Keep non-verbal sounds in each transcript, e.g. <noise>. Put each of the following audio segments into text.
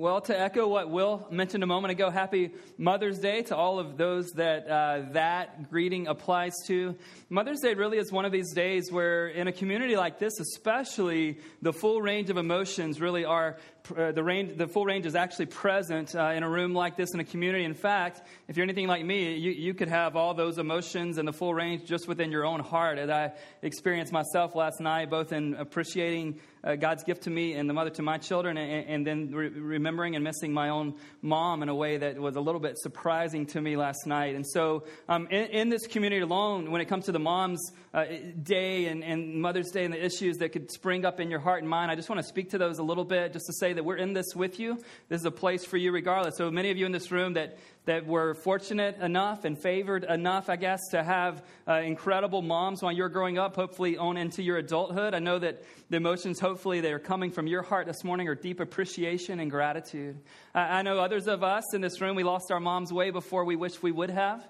Well, to echo what Will mentioned a moment ago, happy Mother's Day to all of those that uh, that greeting applies to. Mother's Day really is one of these days where, in a community like this, especially, the full range of emotions really are uh, the, range, the full range is actually present uh, in a room like this in a community. In fact, if you're anything like me, you, you could have all those emotions and the full range just within your own heart. As I experienced myself last night, both in appreciating uh, God's gift to me and the mother to my children, and, and then re- remembering and missing my own mom in a way that was a little bit surprising to me last night. And so, um, in, in, this community alone, when it comes to the mom's uh, day and, and Mother's Day and the issues that could spring up in your heart and mind, I just want to speak to those a little bit just to say that we're in this with you. This is a place for you regardless. So, many of you in this room that that were fortunate enough and favored enough, I guess, to have uh, incredible moms while you're growing up, hopefully on into your adulthood. I know that the emotions, hopefully, that are coming from your heart this morning are deep appreciation and gratitude. I know others of us in this room, we lost our moms way before we wish we would have.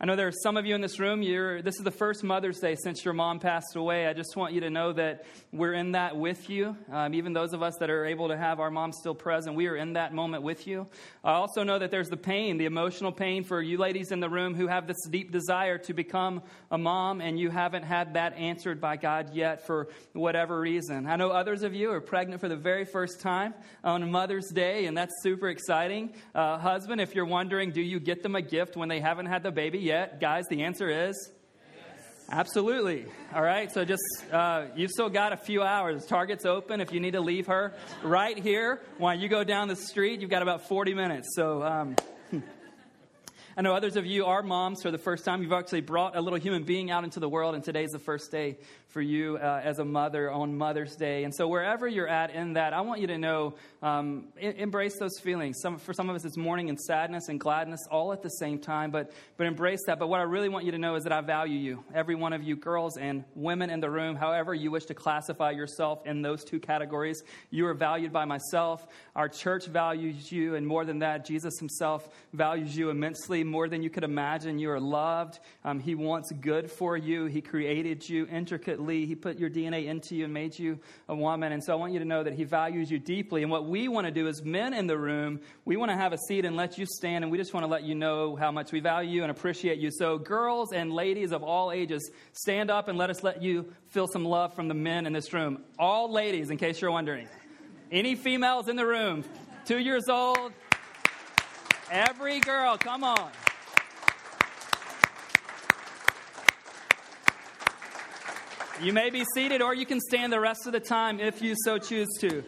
I know there are some of you in this room, this is the first Mother's Day since your mom passed away. I just want you to know that we're in that with you. Um, even those of us that are able to have our mom still present, we are in that moment with you. I also know that there's the pain, the emotional pain for you ladies in the room who have this deep desire to become a mom and you haven't had that answered by God yet for whatever reason. I know others of you are pregnant for the very first time on Mother's Day, and that's super exciting. Uh, husband, if you're wondering, do you get them a gift when they haven't had the baby yet? Guys, the answer is Absolutely. All right. So just, uh, you've still got a few hours. Target's open. If you need to leave her right here while you go down the street, you've got about 40 minutes. So, um, <laughs> I know others of you are moms for the first time. You've actually brought a little human being out into the world, and today's the first day for you uh, as a mother on Mother's Day. And so, wherever you're at in that, I want you to know um, embrace those feelings. Some, for some of us, it's mourning and sadness and gladness all at the same time, but, but embrace that. But what I really want you to know is that I value you, every one of you, girls and women in the room, however you wish to classify yourself in those two categories. You are valued by myself. Our church values you, and more than that, Jesus himself values you immensely, more than you could imagine. You are loved. Um, he wants good for you, He created you intricately he put your DNA into you and made you a woman. And so I want you to know that He values you deeply. And what we want to do as men in the room, we want to have a seat and let you stand. And we just want to let you know how much we value you and appreciate you. So, girls and ladies of all ages, stand up and let us let you feel some love from the men in this room. All ladies, in case you're wondering. Any females in the room, two years old, every girl, come on. You may be seated or you can stand the rest of the time if you so choose to.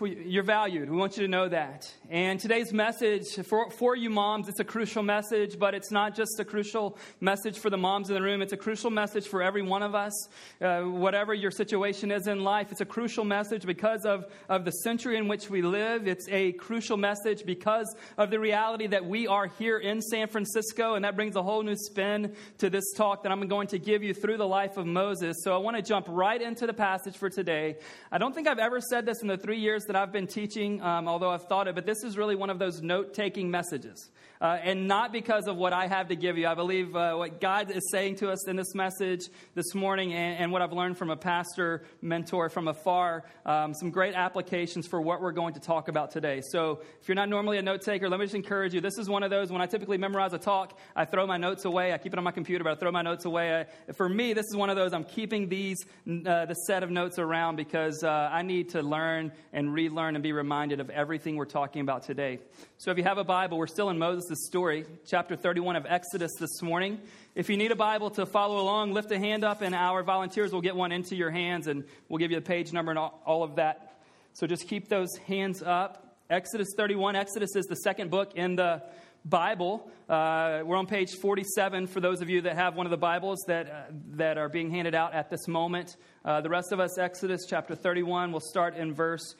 <sighs> You're valued. We want you to know that. And today's message for, for you moms, it's a crucial message, but it's not just a crucial message for the moms in the room. It's a crucial message for every one of us. Uh, whatever your situation is in life, it's a crucial message because of, of the century in which we live. It's a crucial message because of the reality that we are here in San Francisco, and that brings a whole new spin to this talk that I'm going to give you through the life of Moses. So I want to jump right into the passage for today. I don't think I've ever said this in the three years that I've been teaching, um, although I've thought it, but this is really one of those note taking messages. Uh, and not because of what I have to give you. I believe uh, what God is saying to us in this message this morning and, and what I've learned from a pastor mentor from afar, um, some great applications for what we're going to talk about today. So if you're not normally a note taker, let me just encourage you. This is one of those when I typically memorize a talk, I throw my notes away. I keep it on my computer, but I throw my notes away. I, for me, this is one of those I'm keeping these, uh, the set of notes around because uh, I need to learn and relearn and be reminded of everything we're talking about today. So if you have a Bible, we're still in Moses' story, chapter 31 of Exodus this morning. If you need a Bible to follow along, lift a hand up, and our volunteers will get one into your hands, and we'll give you the page number and all of that. So just keep those hands up. Exodus 31. Exodus is the second book in the Bible. Uh, we're on page 47 for those of you that have one of the Bibles that, uh, that are being handed out at this moment. Uh, the rest of us, Exodus chapter 31, we'll start in verse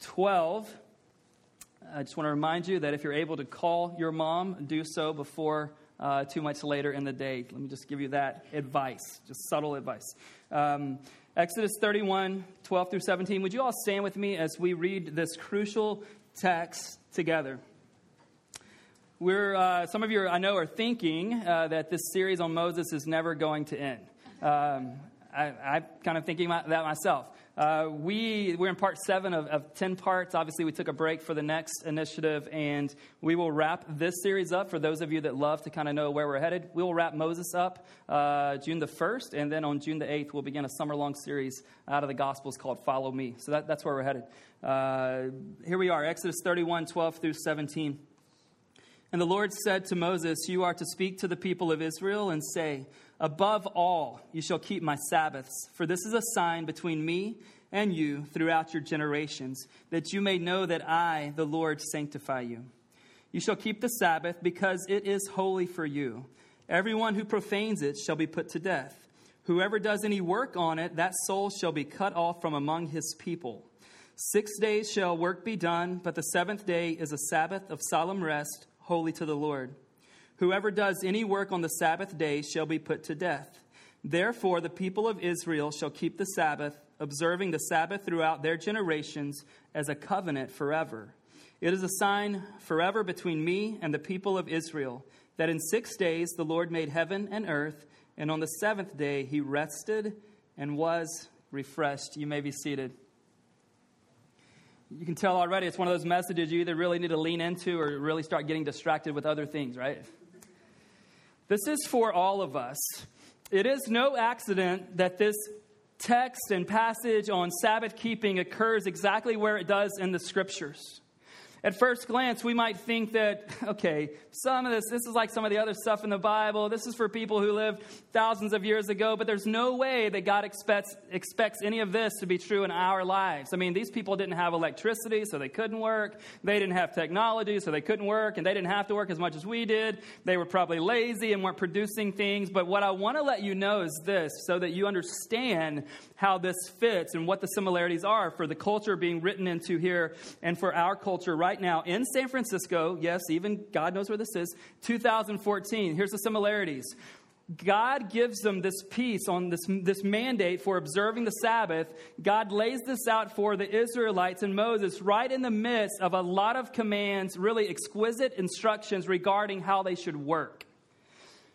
12. I just want to remind you that if you're able to call your mom, do so before uh, too much later in the day. Let me just give you that advice, just subtle advice. Um, Exodus 31, 12 through 17. Would you all stand with me as we read this crucial text together? We're, uh, some of you, I know, are thinking uh, that this series on Moses is never going to end. Um, I, am kind of thinking that myself. Uh, we, we're in part seven of, of 10 parts. Obviously, we took a break for the next initiative, and we will wrap this series up for those of you that love to kind of know where we're headed. We will wrap Moses up uh, June the 1st, and then on June the 8th, we'll begin a summer long series out of the Gospels called Follow Me. So that, that's where we're headed. Uh, here we are, Exodus 31 12 through 17. And the Lord said to Moses, You are to speak to the people of Israel and say, Above all, you shall keep my Sabbaths, for this is a sign between me and you throughout your generations, that you may know that I, the Lord, sanctify you. You shall keep the Sabbath because it is holy for you. Everyone who profanes it shall be put to death. Whoever does any work on it, that soul shall be cut off from among his people. Six days shall work be done, but the seventh day is a Sabbath of solemn rest, holy to the Lord. Whoever does any work on the Sabbath day shall be put to death. Therefore, the people of Israel shall keep the Sabbath, observing the Sabbath throughout their generations as a covenant forever. It is a sign forever between me and the people of Israel that in six days the Lord made heaven and earth, and on the seventh day he rested and was refreshed. You may be seated. You can tell already it's one of those messages you either really need to lean into or really start getting distracted with other things, right? This is for all of us. It is no accident that this text and passage on Sabbath keeping occurs exactly where it does in the scriptures. At first glance, we might think that, okay, some of this, this is like some of the other stuff in the Bible. This is for people who lived thousands of years ago, but there's no way that God expects, expects any of this to be true in our lives. I mean, these people didn't have electricity, so they couldn't work. They didn't have technology, so they couldn't work, and they didn't have to work as much as we did. They were probably lazy and weren't producing things. But what I want to let you know is this so that you understand how this fits and what the similarities are for the culture being written into here and for our culture right right now in San Francisco. Yes, even God knows where this is. 2014. Here's the similarities. God gives them this piece on this, this mandate for observing the Sabbath. God lays this out for the Israelites and Moses right in the midst of a lot of commands, really exquisite instructions regarding how they should work.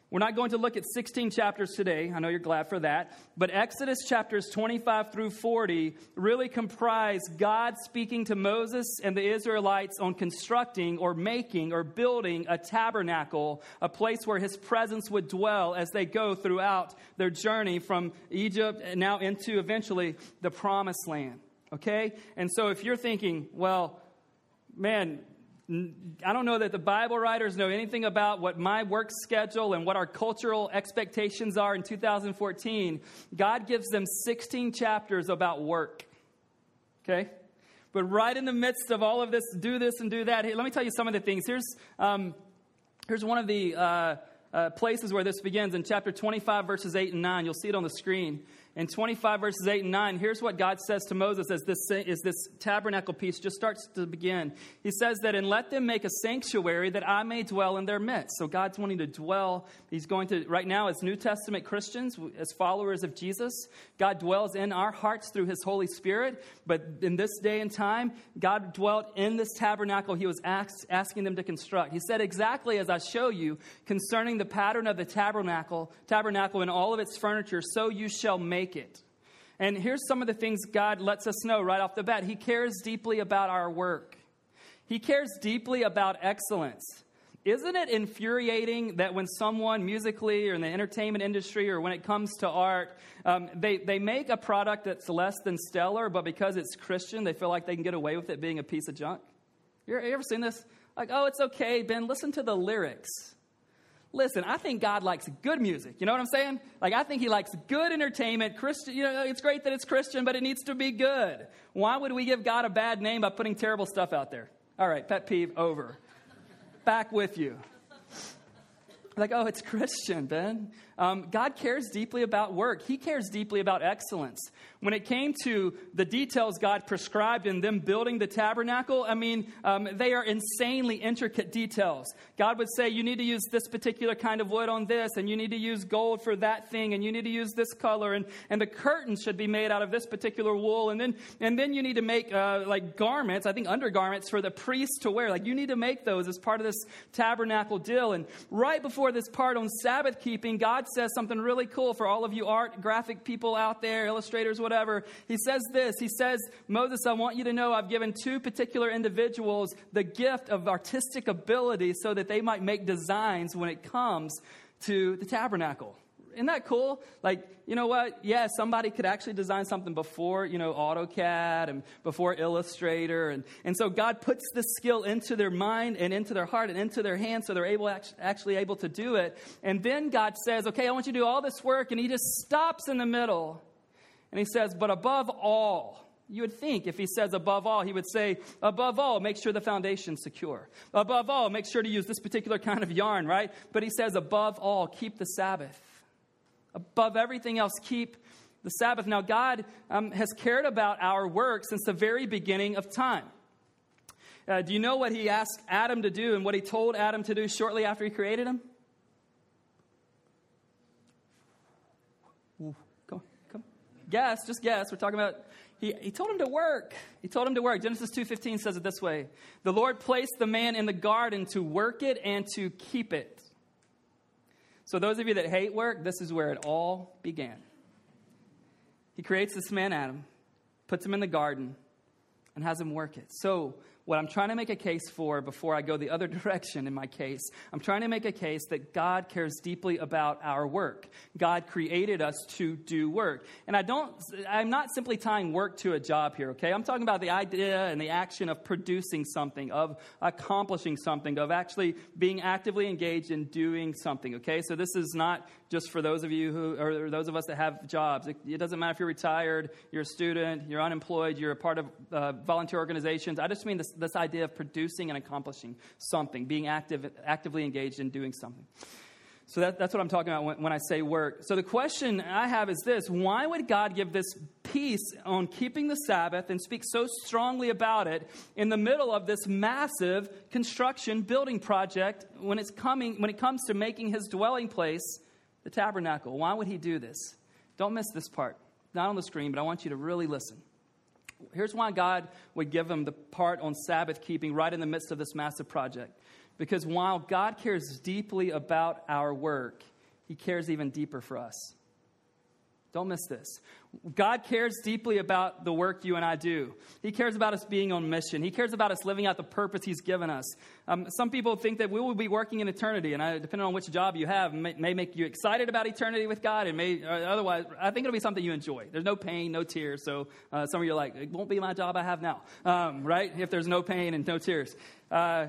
We're not going to look at 16 chapters today. I know you're glad for that. But Exodus chapters 25 through 40 really comprise God speaking to Moses and the Israelites on constructing or making or building a tabernacle, a place where his presence would dwell as they go throughout their journey from Egypt and now into eventually the promised land. Okay? And so if you're thinking, well, man, I don't know that the Bible writers know anything about what my work schedule and what our cultural expectations are in 2014. God gives them 16 chapters about work. Okay? But right in the midst of all of this, do this and do that, hey, let me tell you some of the things. Here's, um, here's one of the uh, uh, places where this begins in chapter 25, verses 8 and 9. You'll see it on the screen in 25 verses 8 and 9 here's what god says to moses as this, as this tabernacle piece just starts to begin. He says that and let them make a sanctuary that i may dwell in their midst. So god's wanting to dwell. He's going to right now as new testament christians as followers of jesus god dwells in our hearts through his holy spirit. But in this day and time god dwelt in this tabernacle he was asked, asking them to construct. He said exactly as i show you concerning the pattern of the tabernacle tabernacle and all of its furniture so you shall make make it. And here's some of the things God lets us know right off the bat He cares deeply about our work, He cares deeply about excellence. Isn't it infuriating that when someone musically or in the entertainment industry or when it comes to art, um, they, they make a product that's less than stellar, but because it's Christian, they feel like they can get away with it being a piece of junk? You ever seen this? Like, oh, it's okay, Ben, listen to the lyrics. Listen, I think God likes good music. You know what I'm saying? Like, I think He likes good entertainment. Christian, you know, it's great that it's Christian, but it needs to be good. Why would we give God a bad name by putting terrible stuff out there? All right, pet peeve over. Back with you. Like, oh, it's Christian, Ben. Um, God cares deeply about work. He cares deeply about excellence. When it came to the details God prescribed in them building the tabernacle, I mean, um, they are insanely intricate details. God would say, you need to use this particular kind of wood on this, and you need to use gold for that thing, and you need to use this color, and, and the curtains should be made out of this particular wool, and then, and then you need to make uh, like garments, I think undergarments for the priest to wear. Like, you need to make those as part of this tabernacle deal. And right before this part on Sabbath keeping, God says something really cool for all of you art, graphic people out there, illustrators, whatever. He says this He says, Moses, I want you to know I've given two particular individuals the gift of artistic ability so that they might make designs when it comes to the tabernacle. Isn't that cool? Like, you know what? Yeah, somebody could actually design something before, you know, AutoCAD and before Illustrator. And, and so God puts this skill into their mind and into their heart and into their hands so they're able, actually able to do it. And then God says, okay, I want you to do all this work. And he just stops in the middle. And he says, but above all, you would think if he says above all, he would say, above all, make sure the foundation's secure. Above all, make sure to use this particular kind of yarn, right? But he says, above all, keep the Sabbath above everything else, keep the Sabbath. Now, God um, has cared about our work since the very beginning of time. Uh, do you know what he asked Adam to do and what he told Adam to do shortly after he created him? Come, come. Guess, just guess. We're talking about he, he told him to work. He told him to work. Genesis 2:15 says it this way. The Lord placed the man in the garden to work it and to keep it. So, those of you that hate work, this is where it all began. He creates this man, Adam, puts him in the garden, and has him work it. So, what I'm trying to make a case for before I go the other <laughs> direction in my case, I'm trying to make a case that God cares deeply about our work. God created us to do work. And I don't, I'm not simply tying work to a job here, okay? I'm talking about the idea and the action of producing something, of accomplishing something, of actually being actively engaged in doing something, okay? So this is not just for those of you who, or those of us that have jobs. It, it doesn't matter if you're retired, you're a student, you're unemployed, you're a part of uh, volunteer organizations. I just mean this this idea of producing and accomplishing something, being active, actively engaged in doing something. So that, that's what I'm talking about when, when I say work. So the question I have is this why would God give this piece on keeping the Sabbath and speak so strongly about it in the middle of this massive construction building project when, it's coming, when it comes to making his dwelling place the tabernacle? Why would he do this? Don't miss this part. Not on the screen, but I want you to really listen. Here's why God would give him the part on Sabbath keeping right in the midst of this massive project. Because while God cares deeply about our work, he cares even deeper for us. Don't miss this. God cares deeply about the work you and I do. He cares about us being on mission. He cares about us living out the purpose He's given us. Um, some people think that we will be working in eternity, and I, depending on which job you have, may, may, make you excited about eternity with God, and may otherwise, I think it'll be something you enjoy. There's no pain, no tears. So uh, some of you are like, it won't be my job I have now, um, right? If there's no pain and no tears. Uh,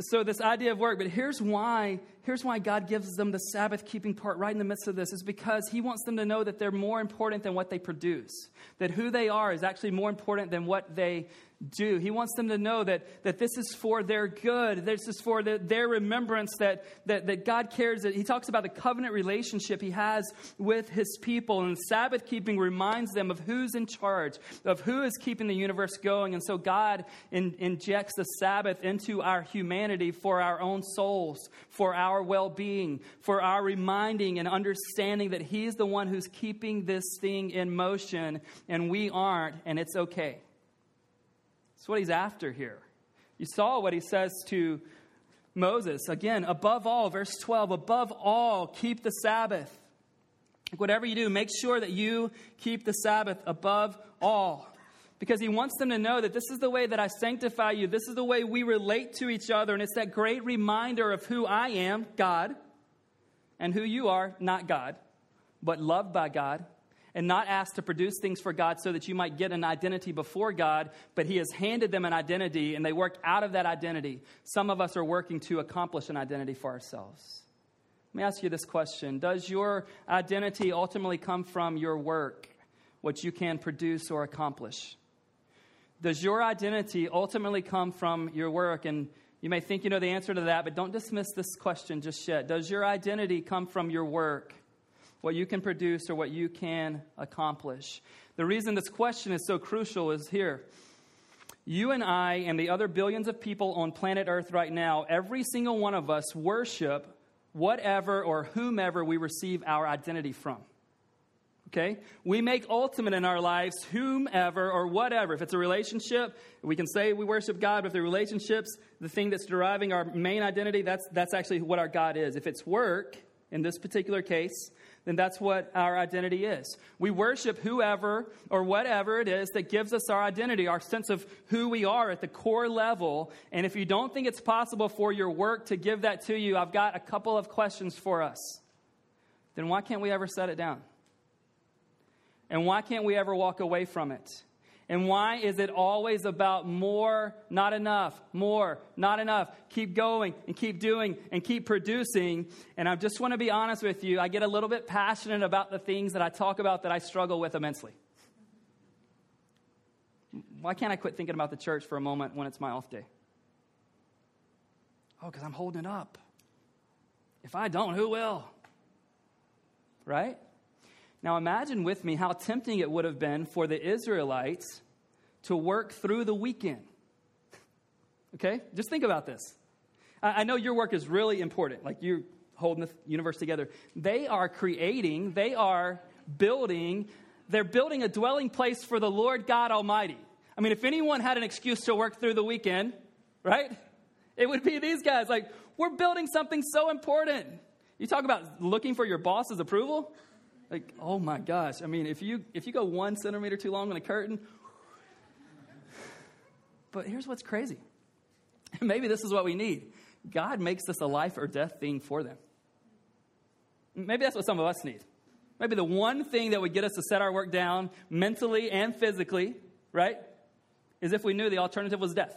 so this idea of work but here's why here's why god gives them the sabbath keeping part right in the midst of this is because he wants them to know that they're more important than what they produce that who they are is actually more important than what they do. He wants them to know that, that this is for their good. This is for the, their remembrance that, that, that God cares. That he talks about the covenant relationship he has with his people. And Sabbath keeping reminds them of who's in charge, of who is keeping the universe going. And so God in, injects the Sabbath into our humanity for our own souls, for our well being, for our reminding and understanding that He's the one who's keeping this thing in motion and we aren't, and it's okay. That's what he's after here. You saw what he says to Moses. Again, above all, verse 12, above all, keep the Sabbath. Whatever you do, make sure that you keep the Sabbath above all. Because he wants them to know that this is the way that I sanctify you. This is the way we relate to each other. And it's that great reminder of who I am, God, and who you are, not God, but loved by God and not asked to produce things for God so that you might get an identity before God, but He has handed them an identity and they work out of that identity. Some of us are working to accomplish an identity for ourselves. Let me ask you this question Does your identity ultimately come from your work, what you can produce or accomplish? Does your identity ultimately come from your work? And you may think you know the answer to that, but don't dismiss this question just yet. Does your identity come from your work? what you can produce or what you can accomplish. The reason this question is so crucial is here. You and I and the other billions of people on planet Earth right now, every single one of us worship whatever or whomever we receive our identity from. Okay? We make ultimate in our lives whomever or whatever. If it's a relationship, we can say we worship God, but if the relationship's the thing that's deriving our main identity, that's, that's actually what our God is. If it's work, in this particular case, then that's what our identity is. We worship whoever or whatever it is that gives us our identity, our sense of who we are at the core level. And if you don't think it's possible for your work to give that to you, I've got a couple of questions for us. Then why can't we ever set it down? And why can't we ever walk away from it? And why is it always about more, not enough, more, not enough? Keep going and keep doing and keep producing. And I just want to be honest with you, I get a little bit passionate about the things that I talk about that I struggle with immensely. Why can't I quit thinking about the church for a moment when it's my off day? Oh, because I'm holding it up. If I don't, who will? Right? Now imagine with me how tempting it would have been for the Israelites to work through the weekend. <laughs> okay? Just think about this. I know your work is really important, like you're holding the universe together. They are creating, they are building, they're building a dwelling place for the Lord God Almighty. I mean, if anyone had an excuse to work through the weekend, right? It would be these guys. Like, we're building something so important. You talk about looking for your boss's approval. Like, oh my gosh. I mean, if you if you go one centimeter too long on a curtain. But here's what's crazy. <laughs> Maybe this is what we need. God makes this a life or death thing for them. Maybe that's what some of us need. Maybe the one thing that would get us to set our work down mentally and physically, right, is if we knew the alternative was death.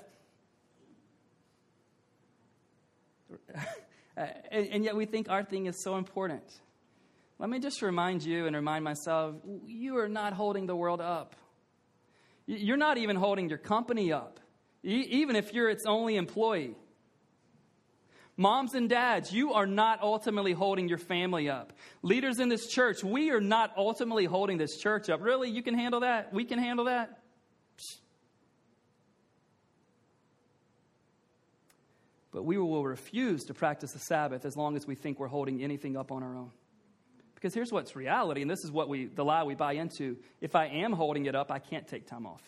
<laughs> and, and yet we think our thing is so important. Let me just remind you and remind myself you are not holding the world up. You're not even holding your company up, even if you're its only employee. Moms and dads, you are not ultimately holding your family up. Leaders in this church, we are not ultimately holding this church up. Really? You can handle that? We can handle that? But we will refuse to practice the Sabbath as long as we think we're holding anything up on our own. Because here's what's reality, and this is what we, the lie we buy into. If I am holding it up, I can't take time off.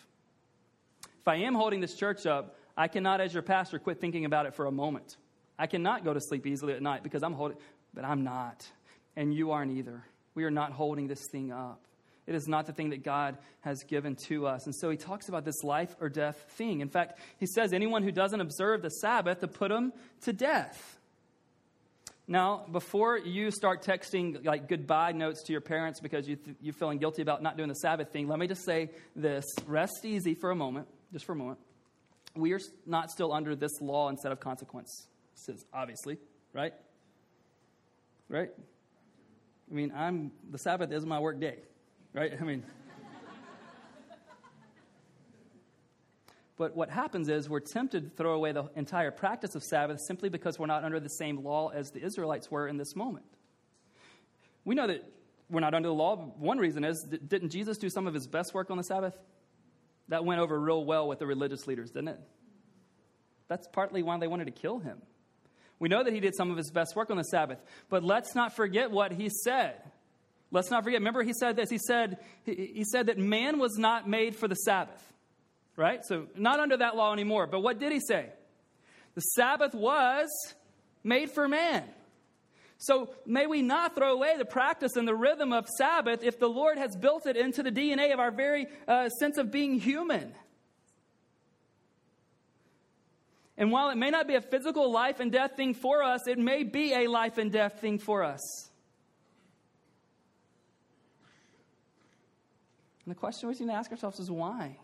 If I am holding this church up, I cannot, as your pastor, quit thinking about it for a moment. I cannot go to sleep easily at night because I'm holding, but I'm not. And you aren't either. We are not holding this thing up. It is not the thing that God has given to us. And so he talks about this life or death thing. In fact, he says anyone who doesn't observe the Sabbath to put him to death. Now, before you start texting like goodbye notes to your parents because you th- you're feeling guilty about not doing the Sabbath thing, let me just say this rest easy for a moment, just for a moment. We are not still under this law instead of consequences, obviously, right? Right? I mean, I'm the Sabbath is my work day, right? <laughs> I mean, But what happens is we're tempted to throw away the entire practice of Sabbath simply because we're not under the same law as the Israelites were in this moment. We know that we're not under the law. One reason is, didn't Jesus do some of his best work on the Sabbath? That went over real well with the religious leaders, didn't it? That's partly why they wanted to kill him. We know that he did some of his best work on the Sabbath, but let's not forget what he said. Let's not forget. Remember, he said this. He said, he said that man was not made for the Sabbath right? So, not under that law anymore. But what did he say? The Sabbath was made for man. So, may we not throw away the practice and the rhythm of Sabbath if the Lord has built it into the DNA of our very uh, sense of being human. And while it may not be a physical life and death thing for us, it may be a life and death thing for us. And the question we need to ask ourselves is why?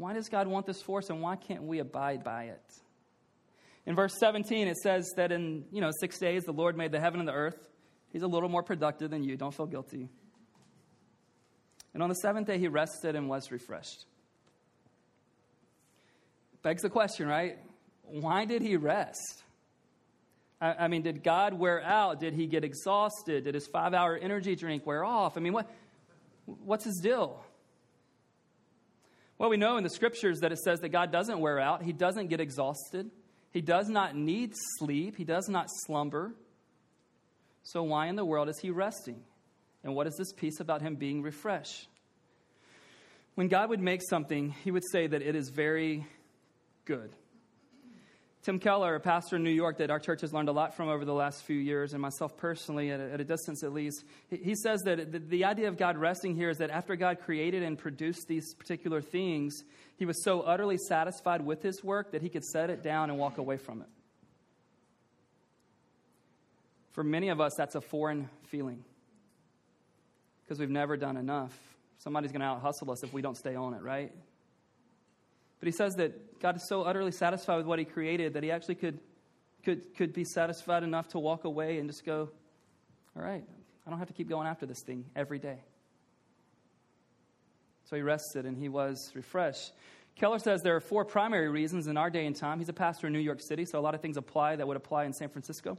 Why does God want this for us and why can't we abide by it? In verse 17, it says that in, you know, six days the Lord made the heaven and the earth. He's a little more productive than you. Don't feel guilty. And on the seventh day, he rested and was refreshed. Begs the question, right? Why did he rest? I, I mean, did God wear out? Did he get exhausted? Did his five hour energy drink wear off? I mean, what, what's his deal? Well, we know in the scriptures that it says that God doesn't wear out, He doesn't get exhausted, He does not need sleep, He does not slumber. So, why in the world is He resting? And what is this piece about Him being refreshed? When God would make something, He would say that it is very good. Tim Keller, a pastor in New York that our church has learned a lot from over the last few years, and myself personally, at a, at a distance at least, he says that the, the, idea of God resting here is that after God created and produced these particular things, he was so utterly satisfied with his work that he could set it down and walk away from it. For many of us, that's a foreign feeling because we've never done enough. Somebody's going to out hustle us if we don't stay on it, right? But he says that God is so utterly satisfied with what he created that he actually could, could, could be satisfied enough to walk away and just go, all right, I don't have to keep going after this thing every day. So he rested and he was refreshed. Keller says there are four primary reasons in our day and time. He's a pastor in New York City, so a lot of things apply that would apply in San Francisco.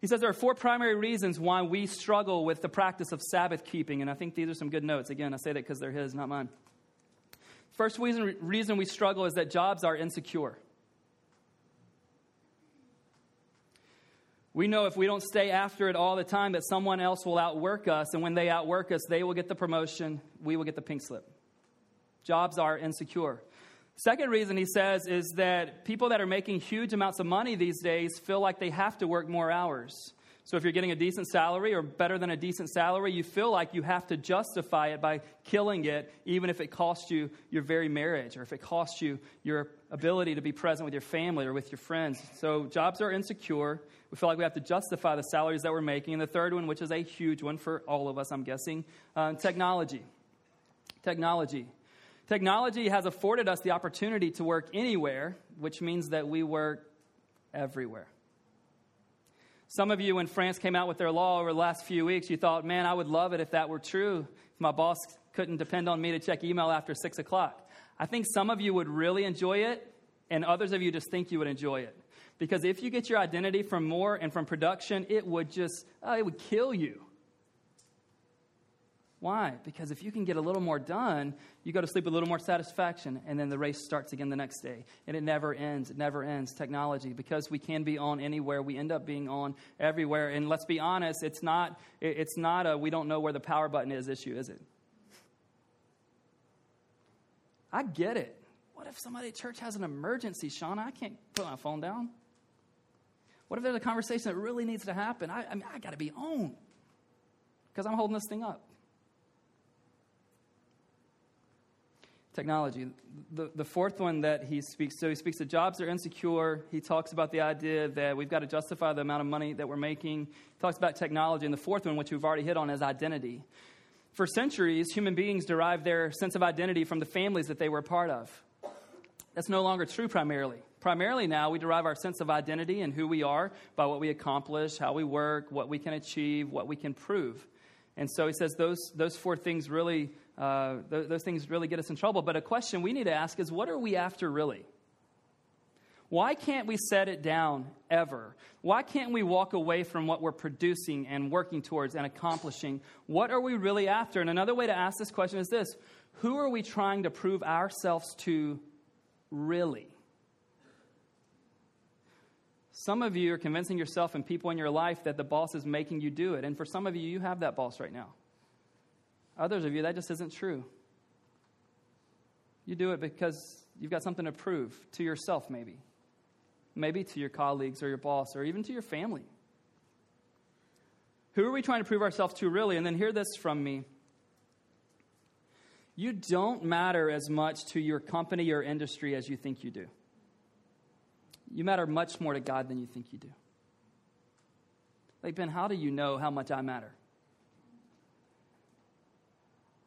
He says there are four primary reasons why we struggle with the practice of Sabbath keeping, and I think these are some good notes. Again, I say that because they're his, not mine. First reason, reason we struggle is that jobs are insecure. We know if we don't stay after it all the time that someone else will outwork us, and when they outwork us, they will get the promotion, we will get the pink slip. Jobs are insecure. Second reason he says is that people that are making huge amounts of money these days feel like they have to work more hours. So if you're getting a decent salary or better than a decent salary, you feel like you have to justify it by killing it, even if it costs you your very marriage or if it costs you your ability to be present with your family or with your friends. So jobs are insecure. We feel like we have to justify the salaries that we're making. And the third one, which is a huge one for all of us, I'm guessing, uh, technology. Technology. Technology has afforded us the opportunity to work anywhere, which means that we work everywhere. Some of you, when France came out with their law over the last few weeks, you thought, man, I would love it if that were true. If my boss couldn't depend on me to check email after 6 o'clock. I think some of you would really enjoy it, and others of you just think you would enjoy it. Because if you get your identity from more and from production, it would just, oh, it would kill you. Why? Because if you can get a little more done, you go to sleep with a little more satisfaction, and then the race starts again the next day. And it never ends. It never ends. Technology, because we can be on anywhere, we end up being on everywhere. And let's be honest, it's not, it's not a we don't know where the power button is issue, is it? I get it. What if somebody at church has an emergency, Shauna? I can't put my phone down. What if there's a conversation that really needs to happen? I, I mean, I got to be on because I'm holding this thing up. Technology. The, the fourth one that he speaks so he speaks to jobs are insecure. He talks about the idea that we've got to justify the amount of money that we're making. He talks about technology. And the fourth one, which we've already hit on, is identity. For centuries, human beings derived their sense of identity from the families that they were a part of. That's no longer true primarily. Primarily now, we derive our sense of identity and who we are by what we accomplish, how we work, what we can achieve, what we can prove. And so he says those, those four things really uh, th- those things really get us in trouble. But a question we need to ask is what are we after really? Why can't we set it down ever? Why can't we walk away from what we're producing and working towards and accomplishing? What are we really after? And another way to ask this question is this Who are we trying to prove ourselves to really? Some of you are convincing yourself and people in your life that the boss is making you do it. And for some of you, you have that boss right now. Others of you, that just isn't true. You do it because you've got something to prove to yourself, maybe. Maybe to your colleagues or your boss or even to your family. Who are we trying to prove ourselves to, really? And then hear this from me. You don't matter as much to your company or industry as you think you do. You matter much more to God than you think you do. Like, Ben, how do you know how much I matter?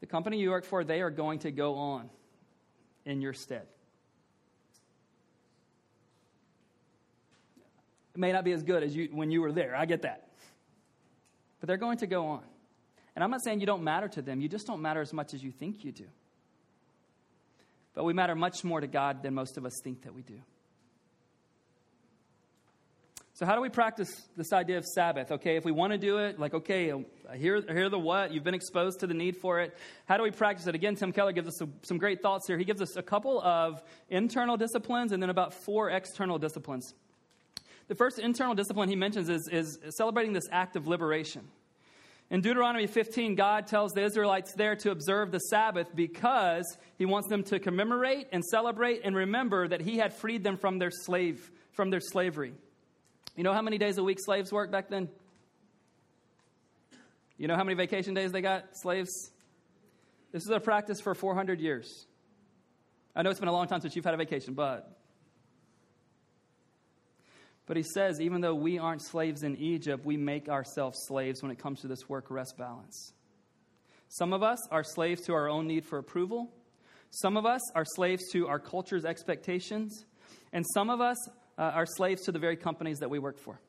The company you work for, they are going to go on in your stead. It may not be as good as you when you were there. I get that. But they're going to go on. And I'm not saying you don't matter to them, you just don't matter as much as you think you do. But we matter much more to God than most of us think that we do. So, how do we practice this idea of Sabbath? Okay, if we want to do it, like, okay, here, here the what, you've been exposed to the need for it. How do we practice it? Again, Tim Keller gives us some, some great thoughts here. He gives us a couple of internal disciplines and then about four external disciplines. The first internal discipline he mentions is, is celebrating this act of liberation. In Deuteronomy 15, God tells the Israelites there to observe the Sabbath because he wants them to commemorate and celebrate and remember that he had freed them from their slave from their slavery. You know how many days a week slaves worked back then? You know how many vacation days they got, slaves? This is a practice for 400 years. I know it's been a long time since you've had a vacation, but but he says, even though we aren't slaves in Egypt, we make ourselves slaves when it comes to this work rest balance. Some of us are slaves to our own need for approval. Some of us are slaves to our culture's expectations. And some of us uh, are slaves to the very companies that we work for.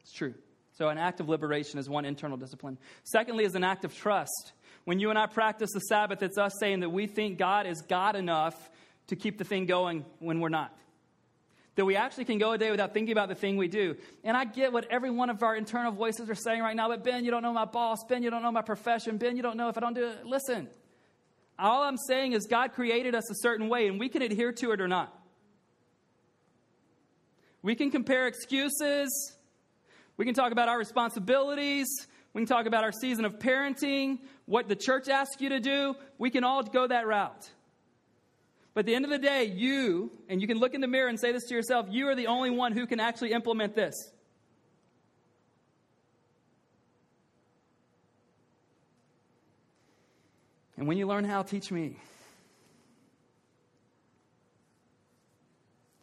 It's true. So, an act of liberation is one internal discipline. Secondly, is an act of trust. When you and I practice the Sabbath, it's us saying that we think God is God enough to keep the thing going when we're not. That we actually can go a day without thinking about the thing we do. And I get what every one of our internal voices are saying right now, but Ben, you don't know my boss. Ben, you don't know my profession. Ben, you don't know if I don't do it. Listen, all I'm saying is God created us a certain way, and we can adhere to it or not. We can compare excuses. We can talk about our responsibilities. We can talk about our season of parenting, what the church asks you to do. We can all go that route. But at the end of the day, you, and you can look in the mirror and say this to yourself, you are the only one who can actually implement this. And when you learn how, teach me.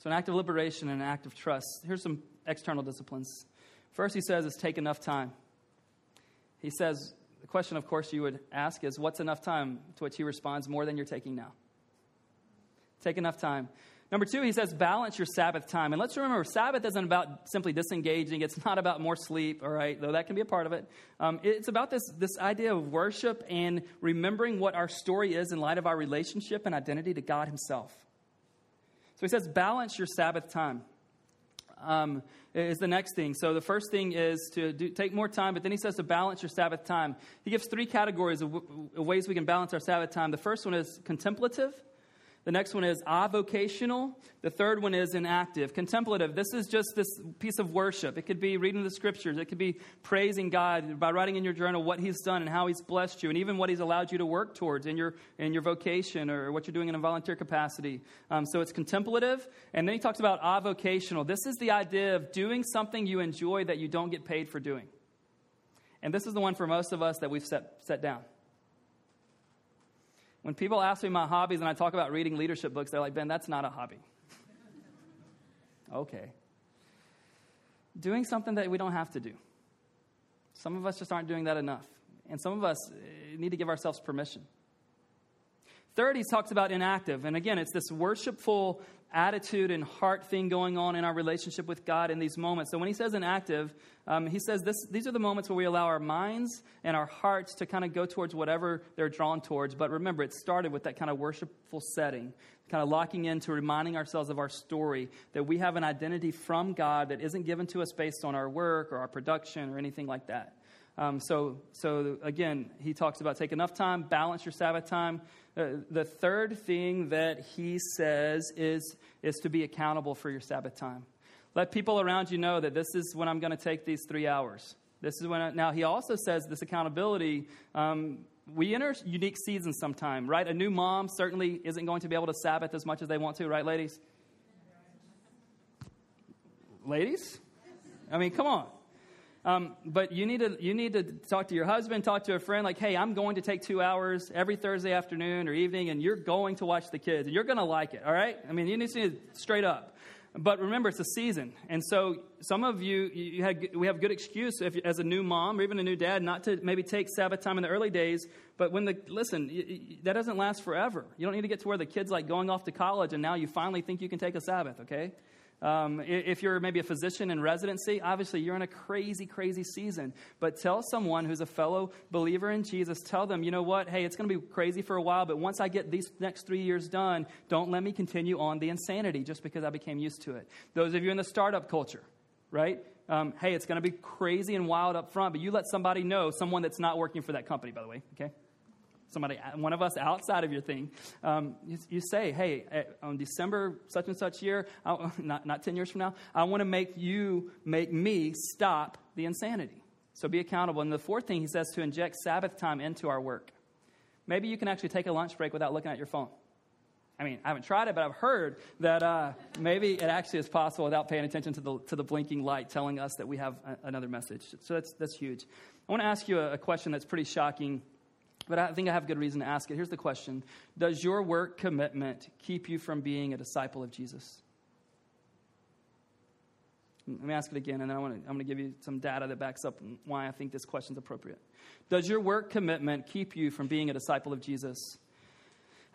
So, an act of liberation and an act of trust. Here's some external disciplines. First, he says, is take enough time. He says, the question, of course, you would ask is, what's enough time? To which he responds, more than you're taking now. Take enough time. Number two, he says, balance your Sabbath time. And let's remember, Sabbath isn't about simply disengaging. It's not about more sleep, all right, though that can be a part of it. Um, it's about this, this idea of worship and remembering what our story is in light of our relationship and identity to God Himself. So he says, balance your Sabbath time. Um, is the next thing. So the first thing is to do, take more time, but then he says to balance your Sabbath time. He gives three categories of, w- of ways we can balance our Sabbath time. The first one is contemplative. The next one is avocational. The third one is inactive. Contemplative, this is just this piece of worship. It could be reading the scriptures. It could be praising God by writing in your journal what He's done and how He's blessed you, and even what He's allowed you to work towards in your, in your vocation or what you're doing in a volunteer capacity. Um, so it's contemplative. And then he talks about avocational. This is the idea of doing something you enjoy that you don't get paid for doing. And this is the one for most of us that we've set, set down. When people ask me my hobbies and I talk about reading leadership books, they're like, Ben, that's not a hobby. <laughs> okay. Doing something that we don't have to do. Some of us just aren't doing that enough. And some of us eh, need to give ourselves permission. Third, he talks about inactive. And again, it's this worshipful attitude and heart thing going on in our relationship with God in these moments. So when he says inactive, um, he says this, these are the moments where we allow our minds and our hearts to kind of go towards whatever they're drawn towards. But remember, it started with that kind of worshipful setting, kind of locking into reminding ourselves of our story, that we have an identity from God that isn't given to us based on our work or our production or anything like that. Um, so, so again, he talks about take enough time, balance your Sabbath time. Uh, the third thing that he says is, is to be accountable for your Sabbath time. Let people around you know that this is when I'm going to take these three hours. This is when. I, now he also says this accountability. Um, we enter unique seasons sometime, right? A new mom certainly isn't going to be able to Sabbath as much as they want to, right, ladies? Ladies? I mean, come on. Um, but you need, to, you need to talk to your husband, talk to a friend, like, hey, I'm going to take two hours every Thursday afternoon or evening, and you're going to watch the kids, and you're going to like it, all right? I mean, you need to straight up. But remember, it's a season. And so some of you, you had, we have good excuse if, as a new mom or even a new dad not to maybe take Sabbath time in the early days. But when the, listen, that doesn't last forever. You don't need to get to where the kid's like going off to college and now you finally think you can take a Sabbath, okay? Um, if you're maybe a physician in residency, obviously you're in a crazy, crazy season. But tell someone who's a fellow believer in Jesus, tell them, you know what? Hey, it's going to be crazy for a while, but once I get these next three years done, don't let me continue on the insanity just because I became used to it. Those of you in the startup culture, right? Um, hey, it's going to be crazy and wild up front, but you let somebody know, someone that's not working for that company, by the way, okay? Somebody, one of us outside of your thing, um, you, you, say, hey, eh, on December such and such year, <laughs> not, not 10 years from now, I want to make you, make me stop the insanity. So be accountable. And the fourth thing he says to inject Sabbath time into our work. Maybe you can actually take a lunch break without looking at your phone. I mean, I haven't tried it, but I've heard that uh, maybe it actually is possible without paying attention to the, to the blinking light telling us that we have a, another message. So that's, that's huge. I want to ask you a, a question that's pretty shocking, but I think I have good reason to ask it. Here's the question Does your work commitment keep you from being a disciple of Jesus? Let me ask it again, and then I want to, I'm going to give you some data that backs up why I think this question is appropriate. Does your work commitment keep you from being a disciple of Jesus?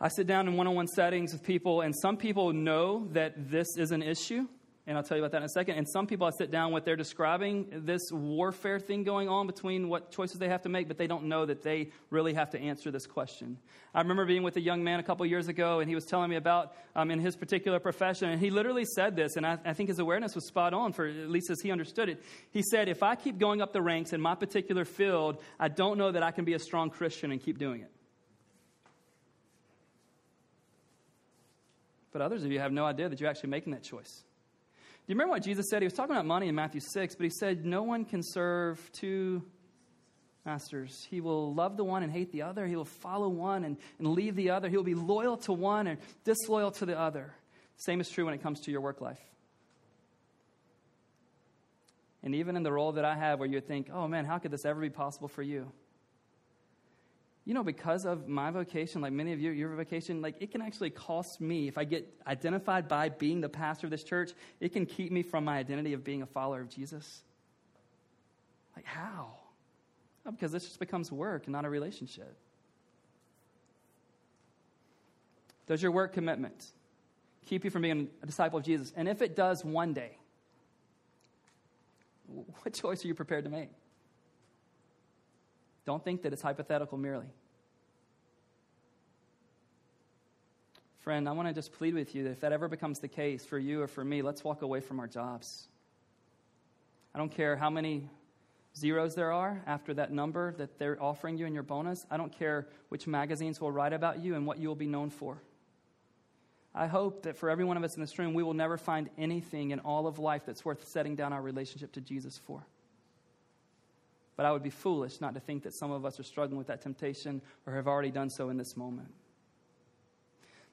I sit down in one on one settings with people, and some people know that this is an issue, and I'll tell you about that in a second. And some people I sit down with, they're describing this warfare thing going on between what choices they have to make, but they don't know that they really have to answer this question. I remember being with a young man a couple years ago, and he was telling me about um, in his particular profession, and he literally said this, and I, I think his awareness was spot on, for at least as he understood it. He said, If I keep going up the ranks in my particular field, I don't know that I can be a strong Christian and keep doing it. But others of you have no idea that you're actually making that choice. Do you remember what Jesus said? He was talking about money in Matthew 6, but he said, No one can serve two masters. He will love the one and hate the other. He will follow one and, and leave the other. He will be loyal to one and disloyal to the other. Same is true when it comes to your work life. And even in the role that I have, where you think, oh man, how could this ever be possible for you? You know, because of my vocation, like many of you, your vocation, like it can actually cost me. If I get identified by being the pastor of this church, it can keep me from my identity of being a follower of Jesus. Like, how? Well, because this just becomes work and not a relationship. Does your work commitment keep you from being a disciple of Jesus? And if it does one day, <laughs> what choice are you prepared to make? Don't think that it's hypothetical merely. Friend, I want to just plead with you that if that ever becomes the case for you or for me, let's walk away from our jobs. I don't care how many zeros there are after that number that they're offering you in your bonus. I don't care which magazines will write about you and what you will be known for. I hope that for every one of us in this room, we will never find anything in all of life that's worth setting down our relationship to Jesus for. But I would be foolish not to think that some of us are struggling with that temptation or have already done so in this moment.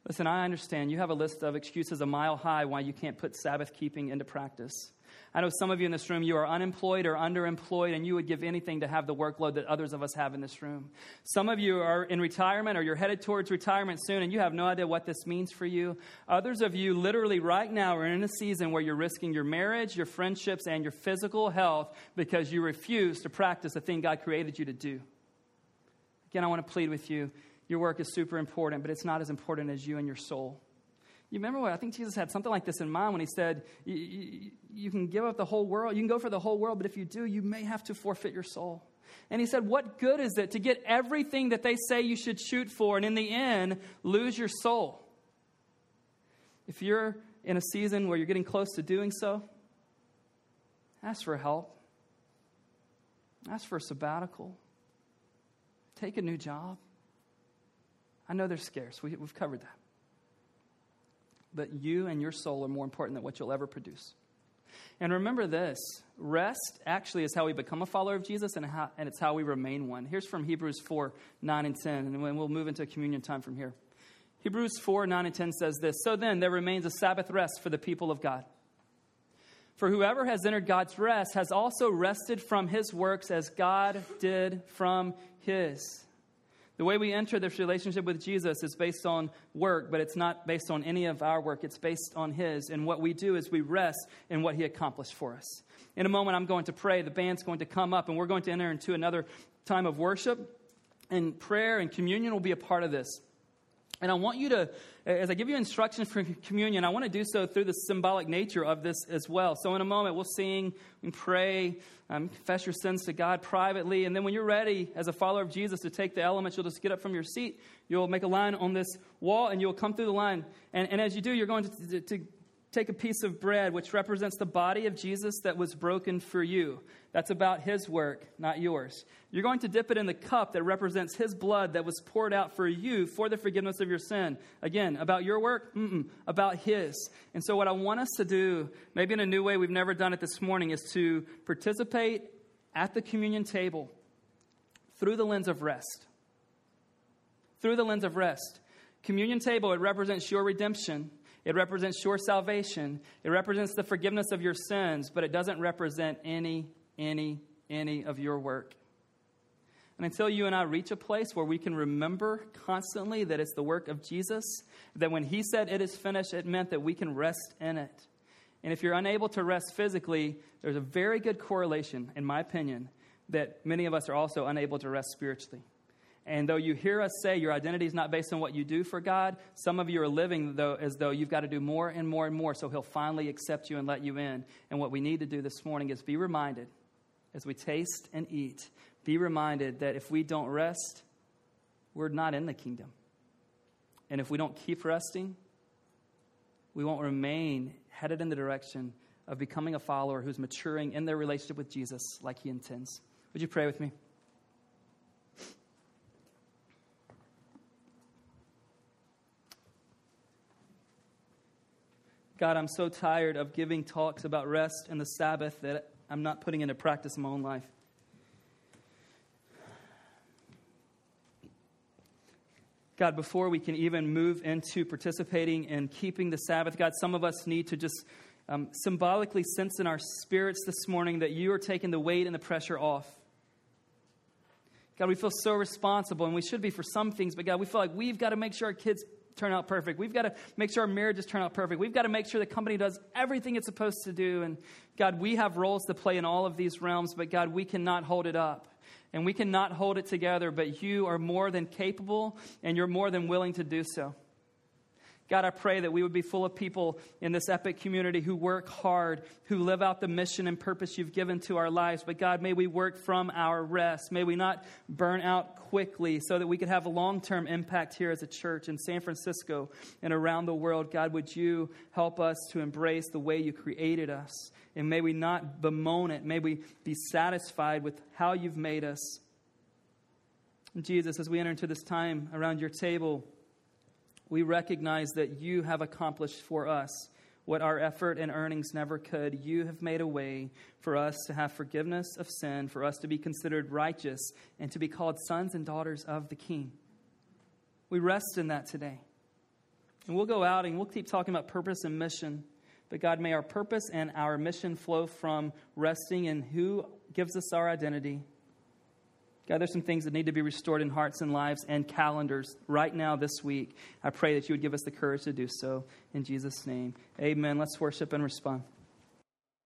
Listen, I understand you have a list of excuses a mile high why you can't put Sabbath keeping into practice. I know some of you in this room, you are unemployed or underemployed, and you would give anything to have the workload that others of us have in this room. Some of you are in retirement or you're headed towards retirement soon, and you have no idea what this means for you. Others of you, literally right now, are in a season where you're risking your marriage, your friendships, and your physical health because you refuse to practice the thing God created you to do. Again, I want to plead with you. Your work is super important, but it's not as important as you and your soul. You remember what? I think Jesus had something like this in mind when he said, you, you, can give up the whole world, you can go for the whole world, but if you do, you may have to forfeit your soul. And he said, What good is it to get everything that they say you should shoot for and in the end lose your soul? If you're in a season where you're getting close to doing so, ask for help. Ask for a sabbatical. Take a new job. I know they're scarce. We, we've covered that but you and your soul are more important than what you'll ever produce. And remember this rest actually is how we become a follower of Jesus, and, how, and it's how we remain one. Here's from Hebrews 4 9 and 10, and we'll move into communion time from here. Hebrews 4 9 and 10 says this So then, there remains a Sabbath rest for the people of God. For whoever has entered God's rest has also rested from his works as God did from his. The way we enter this relationship with Jesus is based on work, but it's not based on any of our work. It's based on His. And what we do is we rest in what He accomplished for us. In a moment, I'm going to pray. The band's going to come up, and we're going to enter into another time of worship. And prayer and communion will be a part of this. And I want you to, as I give you instructions for <laughs> communion, I want to do so through the symbolic nature of this as well. So in a moment, we'll sing and pray, um, confess your sins to God privately. And then when you're ready as a follower of Jesus to take the elements, you'll just get up from your seat. You'll make a line on this wall and you'll come through the line. And, and as you do, you're going to, to, to take a piece of bread, which represents the body of Jesus that was broken for you. That's about his work, not yours. You're going to dip it in the cup that represents his blood that was poured out for you for the forgiveness of your sin. Again, about your work? Mm-mm, about his. And so, what I want us to do, maybe in a new way we've never done it this morning, is to participate at the communion table through the lens of rest. Through the lens of rest. Communion table, it represents your redemption. It represents your salvation. It represents the forgiveness of your sins, but it doesn't represent any, any, any of your work. And until you and I reach a place where we can remember constantly that it's the work of Jesus, that when He said it is finished, it meant that we can rest in it. And if you're unable to rest physically, there's a very good correlation, in my opinion, that many of us are also unable to rest spiritually. And though you hear us say your identity is not based on what you do for God, some of you are living though, as though you've got to do more and more and more so He'll finally accept you and let you in. And what we need to do this morning is be reminded as we taste and eat, be reminded that if we don't rest, we're not in the kingdom. And if we don't keep resting, we won't remain headed in the direction of becoming a follower who's maturing in their relationship with Jesus like He intends. Would you pray with me? God, I'm so tired of giving talks about rest and the Sabbath that I'm not putting into practice in my own life. God, before we can even move into participating in keeping the Sabbath, God, some of us need to just um, symbolically sense in our spirits this morning that you are taking the weight and the pressure off. God, we feel so responsible, and we should be for some things, but God, we feel like we've got to make sure our kids turn out perfect. We've got to make sure our marriages turn out perfect. We've got to make sure the company does everything it's supposed to do. And God, we have roles to play in all of these realms, but God, we cannot hold it up. And we cannot hold it together, but you are more than capable and you're more than willing to do so. God, I pray that we would be full of people in this epic community who work hard, who live out the mission and purpose you've given to our lives. But God, may we work from our rest. May we not burn out quickly so that we could have a long term impact here as a church in San Francisco and around the world. God, would you help us to embrace the way you created us? And may we not bemoan it. May we be satisfied with how you've made us. Jesus, as we enter into this time around your table, we recognize that you have accomplished for us what our effort and earnings never could. You have made a way for us to have forgiveness of sin, for us to be considered righteous, and to be called sons and daughters of the King. We rest in that today. And we'll go out and we'll keep talking about purpose and mission. But God, may our purpose and our mission flow from resting in who gives us our identity God, there's some things that need to be restored in hearts and lives and calendars right now this week. I pray that you would give us the courage to do so. In Jesus' name, amen. Let's worship and respond.